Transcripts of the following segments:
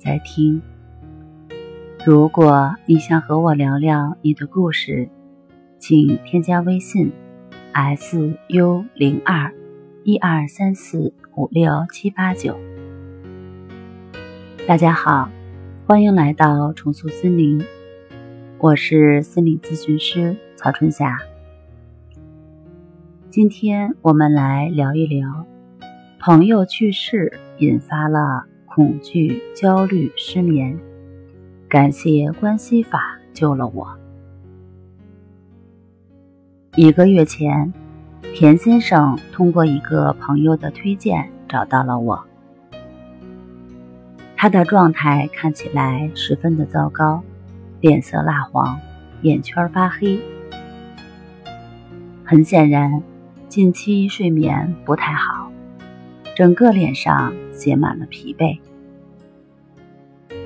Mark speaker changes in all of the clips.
Speaker 1: 在听。如果你想和我聊聊你的故事，请添加微信 s u 零二一二三四五六七八九。大家好，欢迎来到重塑森林，我是心理咨询师曹春霞。今天我们来聊一聊，朋友去世引发了。恐惧、焦虑、失眠，感谢关系法救了我。一个月前，田先生通过一个朋友的推荐找到了我。他的状态看起来十分的糟糕，脸色蜡黄，眼圈发黑。很显然，近期睡眠不太好。整个脸上写满了疲惫。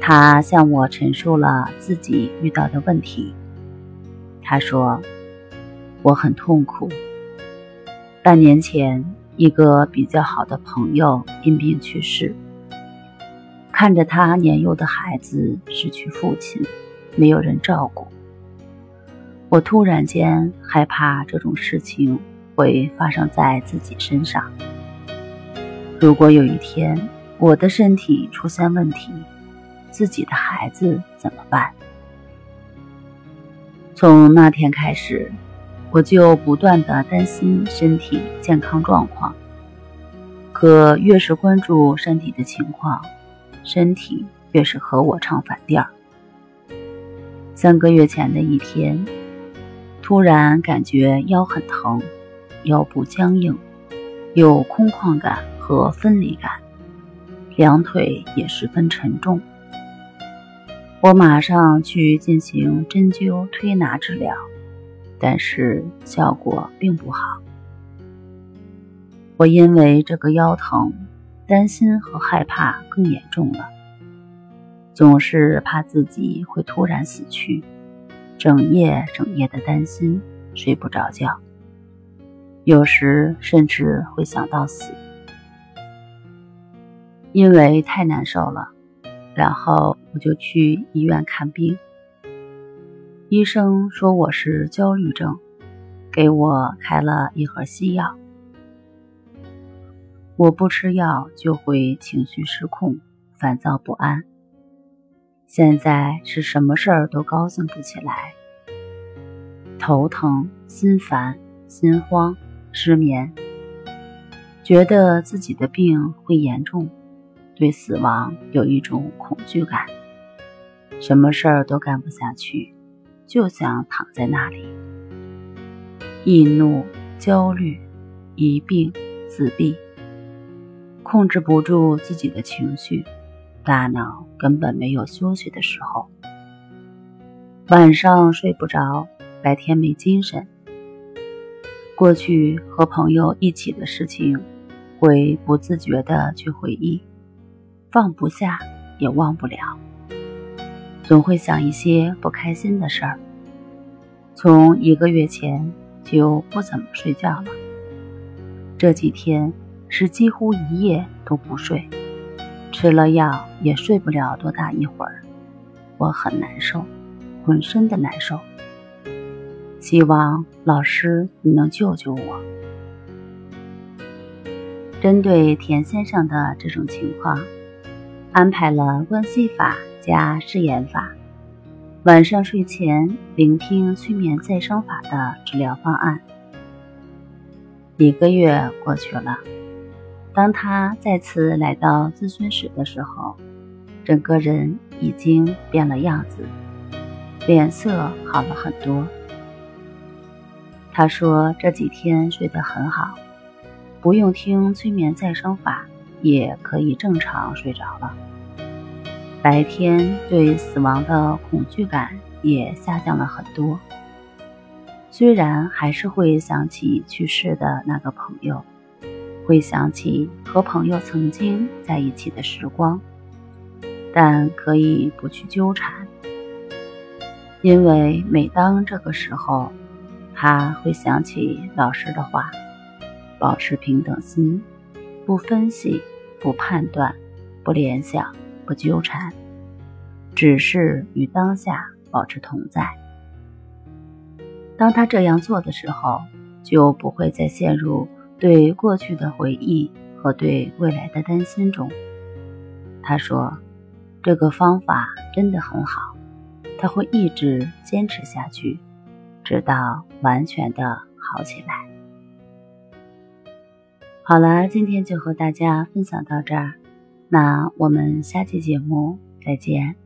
Speaker 1: 他向我陈述了自己遇到的问题。他说：“我很痛苦。半年前，一个比较好的朋友因病去世，看着他年幼的孩子失去父亲，没有人照顾。我突然间害怕这种事情会发生在自己身上。”如果有一天我的身体出现问题，自己的孩子怎么办？从那天开始，我就不断的担心身体健康状况。可越是关注身体的情况，身体越是和我唱反调。三个月前的一天，突然感觉腰很疼，腰部僵硬，有空旷感。和分离感，两腿也十分沉重。我马上去进行针灸推拿治疗，但是效果并不好。我因为这个腰疼，担心和害怕更严重了，总是怕自己会突然死去，整夜整夜的担心，睡不着觉，有时甚至会想到死。因为太难受了，然后我就去医院看病。医生说我是焦虑症，给我开了一盒西药。我不吃药就会情绪失控、烦躁不安。现在是什么事儿都高兴不起来，头疼、心烦、心慌、失眠，觉得自己的病会严重。对死亡有一种恐惧感，什么事儿都干不下去，就想躺在那里。易怒、焦虑、疑病、自闭，控制不住自己的情绪，大脑根本没有休息的时候。晚上睡不着，白天没精神。过去和朋友一起的事情，会不自觉的去回忆。放不下，也忘不了，总会想一些不开心的事儿。从一个月前就不怎么睡觉了，这几天是几乎一夜都不睡，吃了药也睡不了多大一会儿，我很难受，浑身的难受。希望老师你能救救我。针对田先生的这种情况。安排了关系法加誓言法，晚上睡前聆听催眠再生法的治疗方案。一个月过去了，当他再次来到咨询室的时候，整个人已经变了样子，脸色好了很多。他说这几天睡得很好，不用听催眠再生法。也可以正常睡着了。白天对死亡的恐惧感也下降了很多。虽然还是会想起去世的那个朋友，会想起和朋友曾经在一起的时光，但可以不去纠缠，因为每当这个时候，他会想起老师的话：保持平等心，不分析，不判断，不联想，不纠缠，只是与当下保持同在。当他这样做的时候，就不会再陷入对过去的回忆和对未来的担心中。他说：“这个方法真的很好，他会一直坚持下去，直到完全的好起来。”好了，今天就和大家分享到这儿，那我们下期节目再见。